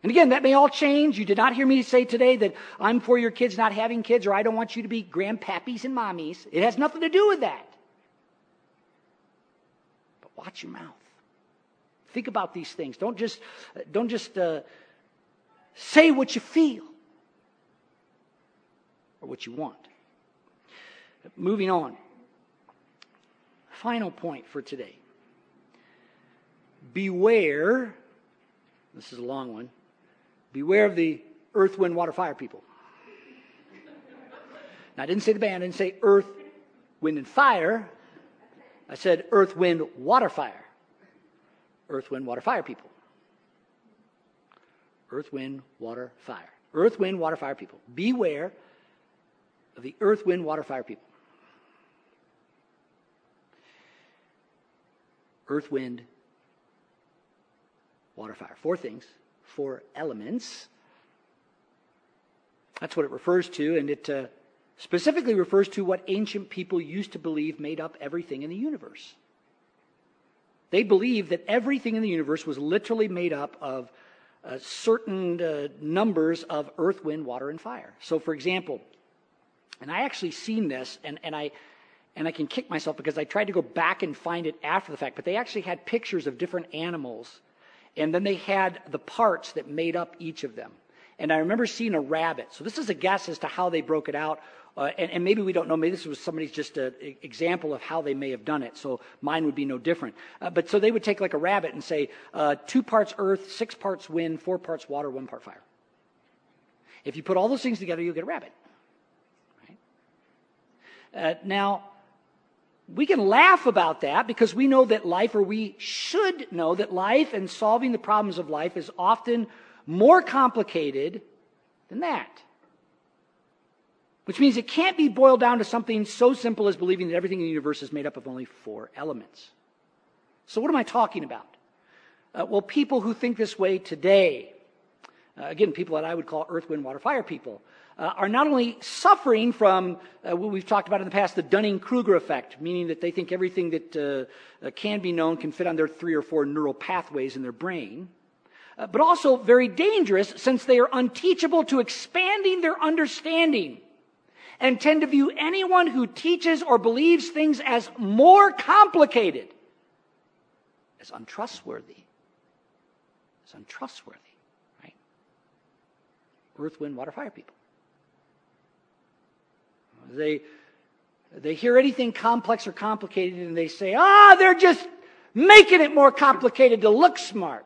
And again, that may all change. You did not hear me say today that I'm for your kids not having kids or I don't want you to be grandpappies and mommies. It has nothing to do with that. But watch your mouth. Think about these things. Don't just, don't just uh, say what you feel or what you want. Moving on. Final point for today. Beware, this is a long one, beware of the earth, wind, water, fire people. Now, I didn't say the band, I didn't say earth, wind, and fire. I said earth, wind, water, fire. Earth, wind, water, fire people. Earth, wind, water, fire. Earth, wind, water, fire people. Beware of the earth, wind, water, fire people. earth, wind, water, fire. Four things, four elements. That's what it refers to, and it uh, specifically refers to what ancient people used to believe made up everything in the universe. They believed that everything in the universe was literally made up of uh, certain uh, numbers of earth, wind, water, and fire. So, for example, and I actually seen this, and, and I and I can kick myself because I tried to go back and find it after the fact, but they actually had pictures of different animals, and then they had the parts that made up each of them. And I remember seeing a rabbit. So this is a guess as to how they broke it out. Uh, and, and, maybe we don't know. Maybe this was somebody's just an example of how they may have done it. So mine would be no different. Uh, but so they would take like a rabbit and say uh, two parts earth, six parts wind, four parts water, one part fire. If you put all those things together, you'll get a rabbit. Right? Uh, now, we can laugh about that because we know that life, or we should know that life and solving the problems of life is often more complicated than that. Which means it can't be boiled down to something so simple as believing that everything in the universe is made up of only four elements. So, what am I talking about? Uh, well, people who think this way today, uh, again, people that I would call earth, wind, water, fire people, uh, are not only suffering from uh, what we've talked about in the past, the Dunning Kruger effect, meaning that they think everything that uh, uh, can be known can fit on their three or four neural pathways in their brain, but also very dangerous since they are unteachable to expanding their understanding and tend to view anyone who teaches or believes things as more complicated as untrustworthy. As untrustworthy, right? Earth, wind, water, fire people. They, they hear anything complex or complicated and they say, ah, they're just making it more complicated to look smart.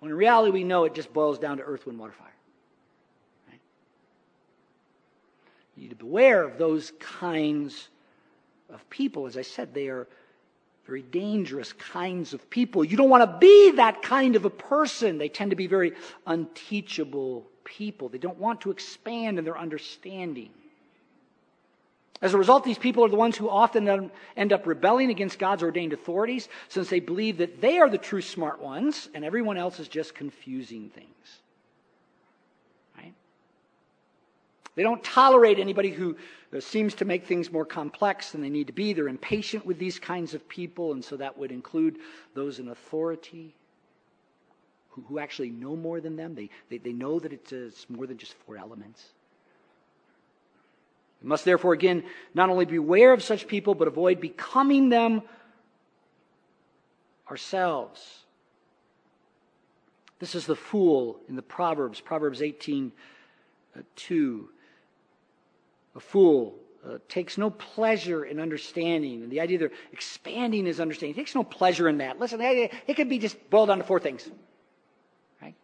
When in reality, we know it just boils down to earth, wind, water, fire. Right? You to beware of those kinds of people. As I said, they are very dangerous kinds of people. You don't want to be that kind of a person. They tend to be very unteachable people. They don't want to expand in their understanding. As a result, these people are the ones who often end up rebelling against God's ordained authorities since they believe that they are the true smart ones and everyone else is just confusing things. Right? They don't tolerate anybody who uh, seems to make things more complex than they need to be. They're impatient with these kinds of people, and so that would include those in authority who, who actually know more than them. They, they, they know that it's, uh, it's more than just four elements. We must therefore, again, not only beware of such people, but avoid becoming them ourselves. This is the fool in the Proverbs, Proverbs 18 uh, 2. A fool uh, takes no pleasure in understanding. And the idea they're expanding his understanding. He takes no pleasure in that. Listen, it could be just boiled down to four things. Right?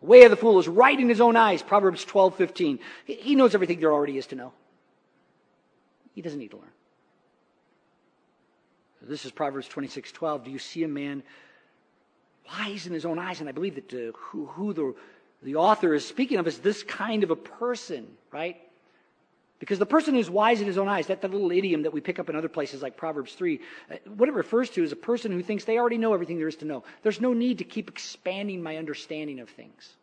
The way of the fool is right in his own eyes, Proverbs 12, 15. He knows everything there already is to know. He doesn't need to learn. This is Proverbs 26, 12. Do you see a man wise in his own eyes? And I believe that uh, who, who the, the author is speaking of is this kind of a person, right? Because the person who's wise in his own eyes, that, that little idiom that we pick up in other places like Proverbs 3, uh, what it refers to is a person who thinks they already know everything there is to know. There's no need to keep expanding my understanding of things.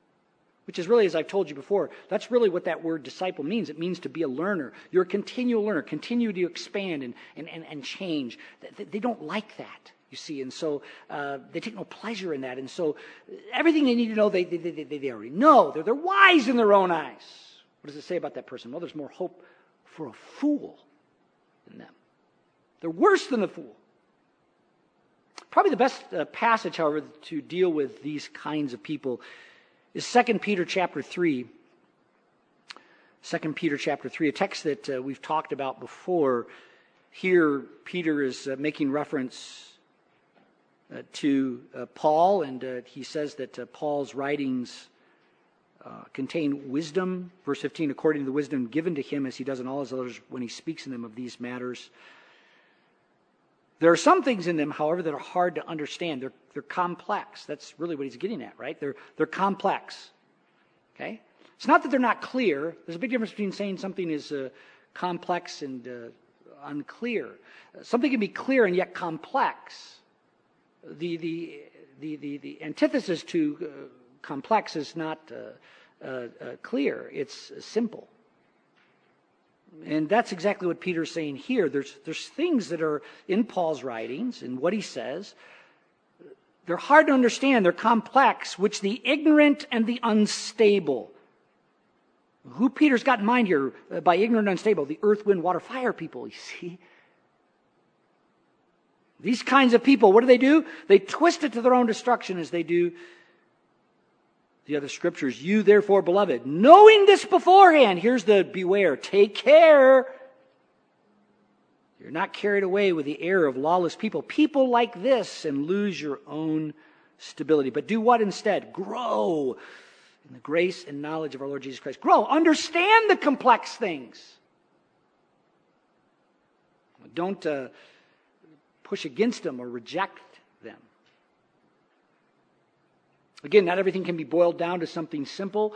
Which is really, as I've told you before, that's really what that word disciple means. It means to be a learner. You're a continual learner, continue to expand and, and, and, and change. They don't like that, you see, and so uh, they take no pleasure in that. And so everything they need to know, they, they, they, they already know. They're, they're wise in their own eyes. What does it say about that person? Well, there's more hope for a fool than them. They're worse than the fool. Probably the best uh, passage, however, to deal with these kinds of people is 2 Peter chapter 3. 2 Peter chapter 3, a text that uh, we've talked about before. Here, Peter is uh, making reference to uh, Paul, and uh, he says that uh, Paul's writings contain wisdom. Verse 15, according to the wisdom given to him, as he does in all his others when he speaks in them of these matters. There are some things in them, however, that are hard to understand. They're, they're complex. That's really what he's getting at, right? They're, they're complex. Okay? It's not that they're not clear. There's a big difference between saying something is uh, complex and uh, unclear. Something can be clear and yet complex. The, the, the, the, the antithesis to uh, complex is not uh, uh, clear, it's simple. And that's exactly what Peter's saying here. There's, there's things that are in Paul's writings and what he says. They're hard to understand. They're complex, which the ignorant and the unstable. Who Peter's got in mind here by ignorant and unstable? The earth, wind, water, fire people, you see. These kinds of people, what do they do? They twist it to their own destruction as they do the other scriptures. You, therefore, beloved, knowing this beforehand, here's the beware, take care. You're not carried away with the error of lawless people, people like this, and lose your own stability. But do what instead? Grow in the grace and knowledge of our Lord Jesus Christ. Grow. Understand the complex things. Don't uh, push against them or reject them. Again, not everything can be boiled down to something simple.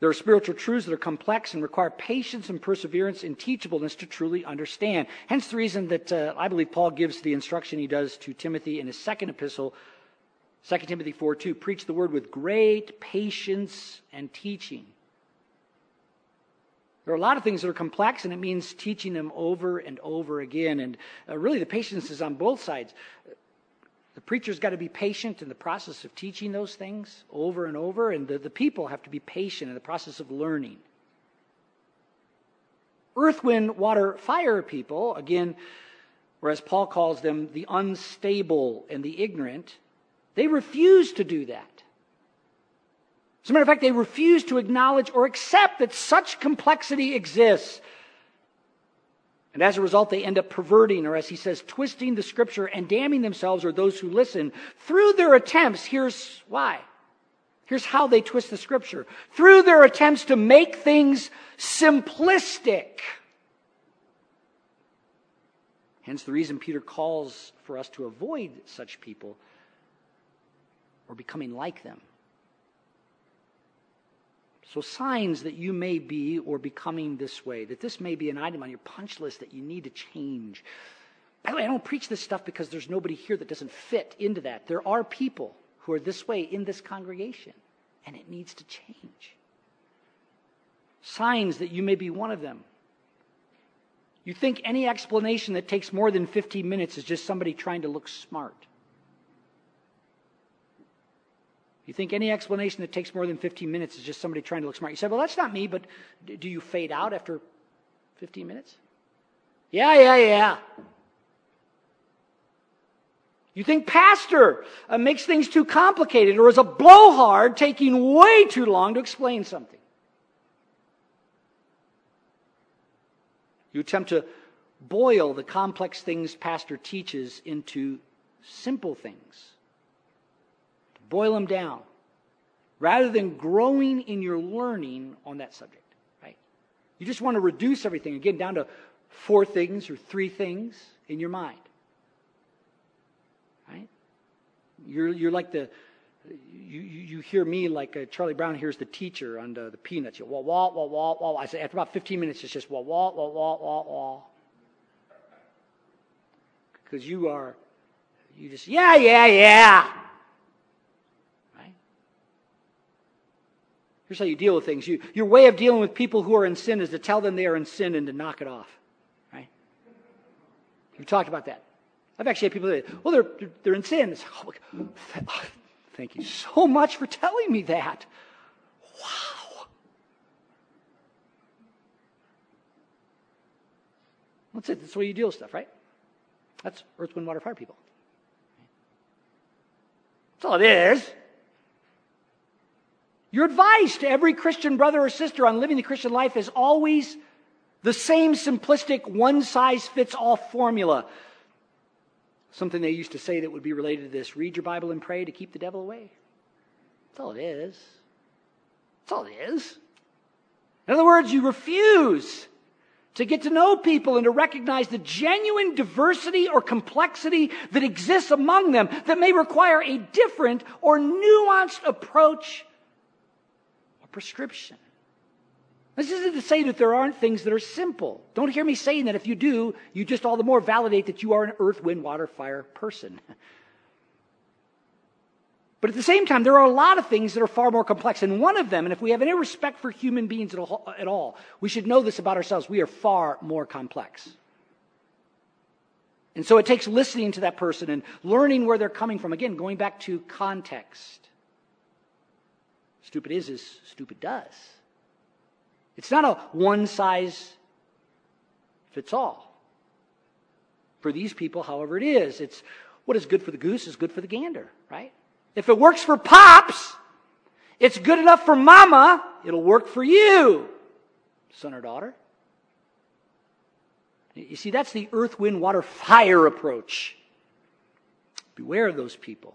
There are spiritual truths that are complex and require patience and perseverance and teachableness to truly understand. Hence the reason that uh, I believe Paul gives the instruction he does to Timothy in his second epistle, 2 Timothy 4 2, preach the word with great patience and teaching. There are a lot of things that are complex, and it means teaching them over and over again. And uh, really, the patience is on both sides. The preacher's got to be patient in the process of teaching those things over and over, and the, the people have to be patient in the process of learning. Earth, wind, water, fire people, again, whereas Paul calls them the unstable and the ignorant, they refuse to do that. As a matter of fact, they refuse to acknowledge or accept that such complexity exists and as a result, they end up perverting, or as he says, twisting the scripture and damning themselves or those who listen through their attempts. Here's why. Here's how they twist the scripture. Through their attempts to make things simplistic. Hence the reason Peter calls for us to avoid such people or becoming like them. So, signs that you may be or becoming this way, that this may be an item on your punch list that you need to change. By the way, I don't preach this stuff because there's nobody here that doesn't fit into that. There are people who are this way in this congregation, and it needs to change. Signs that you may be one of them. You think any explanation that takes more than 15 minutes is just somebody trying to look smart. You think any explanation that takes more than 15 minutes is just somebody trying to look smart. You say, well, that's not me, but do you fade out after 15 minutes? Yeah, yeah, yeah. You think pastor uh, makes things too complicated or is a blowhard taking way too long to explain something. You attempt to boil the complex things pastor teaches into simple things. Boil them down rather than growing in your learning on that subject, right? You just want to reduce everything again down to four things or three things in your mind. Right? You're, you're like the, you, you hear me like uh, Charlie Brown hears the teacher on the, the Peanuts. You wah, wah, wah, wah, wah. I say, after about 15 minutes, it's just wah, wah, wah, wah, wah, wah. Because you are, you just, yeah, yeah, yeah. Right? Here's how you deal with things. You, your way of dealing with people who are in sin is to tell them they are in sin and to knock it off. Right? We've talked about that. I've actually had people say, well, they're, they're in sin. Oh, Thank you so much for telling me that. Wow. That's it. That's the way you deal with stuff, right? That's earth, wind, water, fire people. That's all it is. Your advice to every Christian brother or sister on living the Christian life is always the same simplistic one size fits all formula. Something they used to say that would be related to this read your Bible and pray to keep the devil away. That's all it is. That's all it is. In other words, you refuse to get to know people and to recognize the genuine diversity or complexity that exists among them that may require a different or nuanced approach prescription. This isn't to say that there aren't things that are simple. Don't hear me saying that if you do, you just all the more validate that you are an earth, wind, water, fire person. But at the same time, there are a lot of things that are far more complex. And one of them, and if we have any respect for human beings at all, we should know this about ourselves. We are far more complex. And so it takes listening to that person and learning where they're coming from. Again, going back to context. Stupid is as stupid does. It's not a one size fits all. For these people, however it is, it's what is good for the goose is good for the gander, right? If it works for pops, it's good enough for mama, it'll work for you, son or daughter. You see, that's the earth, wind, water, fire approach. Beware of those people.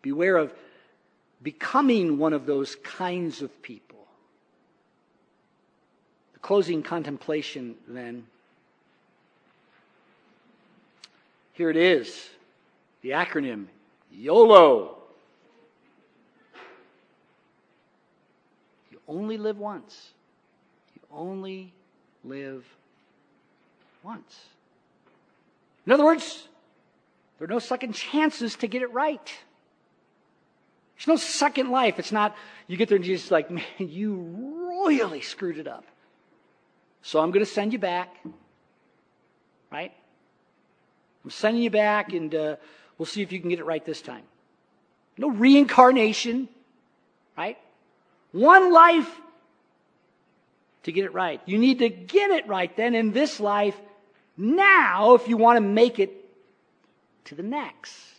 Beware of becoming one of those kinds of people The closing contemplation then. Here it is the acronym YOLO. You only live once. You only live once. In other words, there are no second chances to get it right. There's no second life. It's not, you get there and Jesus like, man, you royally screwed it up. So I'm going to send you back. Right? I'm sending you back, and uh, we'll see if you can get it right this time. No reincarnation. Right? One life to get it right. You need to get it right then in this life now if you want to make it to the next.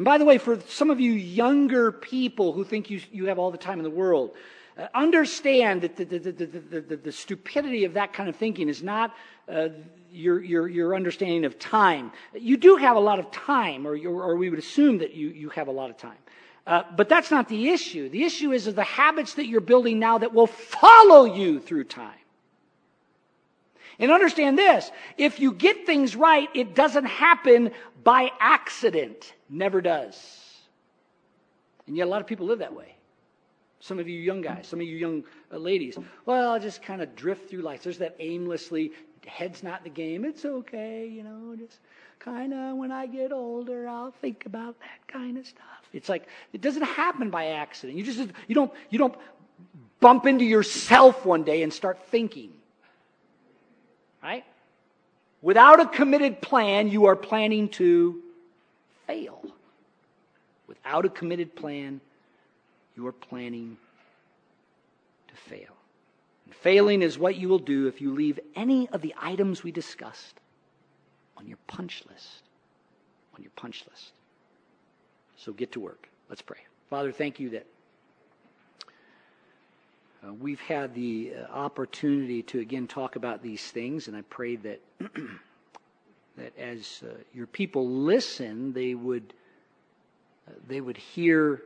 And by the way, for some of you younger people who think you, you have all the time in the world, uh, understand that the, the, the, the, stupidity of that kind of thinking is not uh, your, your, your understanding of time. You do have a lot of time, or, or we would assume that you, you have a lot of time. Uh, but that's not the issue. The issue is the habits that you're building now that will follow you through time. And understand this if you get things right, it doesn't happen by accident. Never does. And yet, a lot of people live that way. Some of you young guys, some of you young uh, ladies, well, I'll just kind of drift through life. There's that aimlessly, head's not the game. It's okay, you know, just kind of when I get older, I'll think about that kind of stuff. It's like it doesn't happen by accident. You just you don't you don't bump into yourself one day and start thinking. Right? Without a committed plan, you are planning to fail. Without a committed plan, you are planning to fail. And failing is what you will do if you leave any of the items we discussed on your punch list. On your punch list. So get to work. Let's pray. Father, thank you that uh, we've had the uh, opportunity to again talk about these things, and I pray that that as uh, your people listen, they would they would hear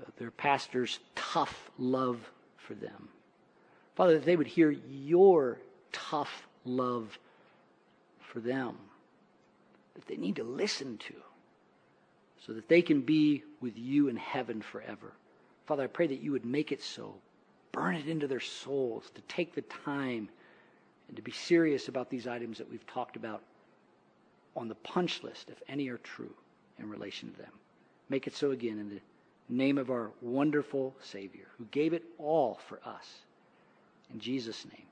uh, their pastor's tough love for them. Father, that they would hear your tough love for them that they need to listen to so that they can be with you in heaven forever. Father, I pray that you would make it so. Burn it into their souls to take the time and to be serious about these items that we've talked about on the punch list, if any are true in relation to them. Make it so again in the name of our wonderful Savior who gave it all for us. In Jesus' name.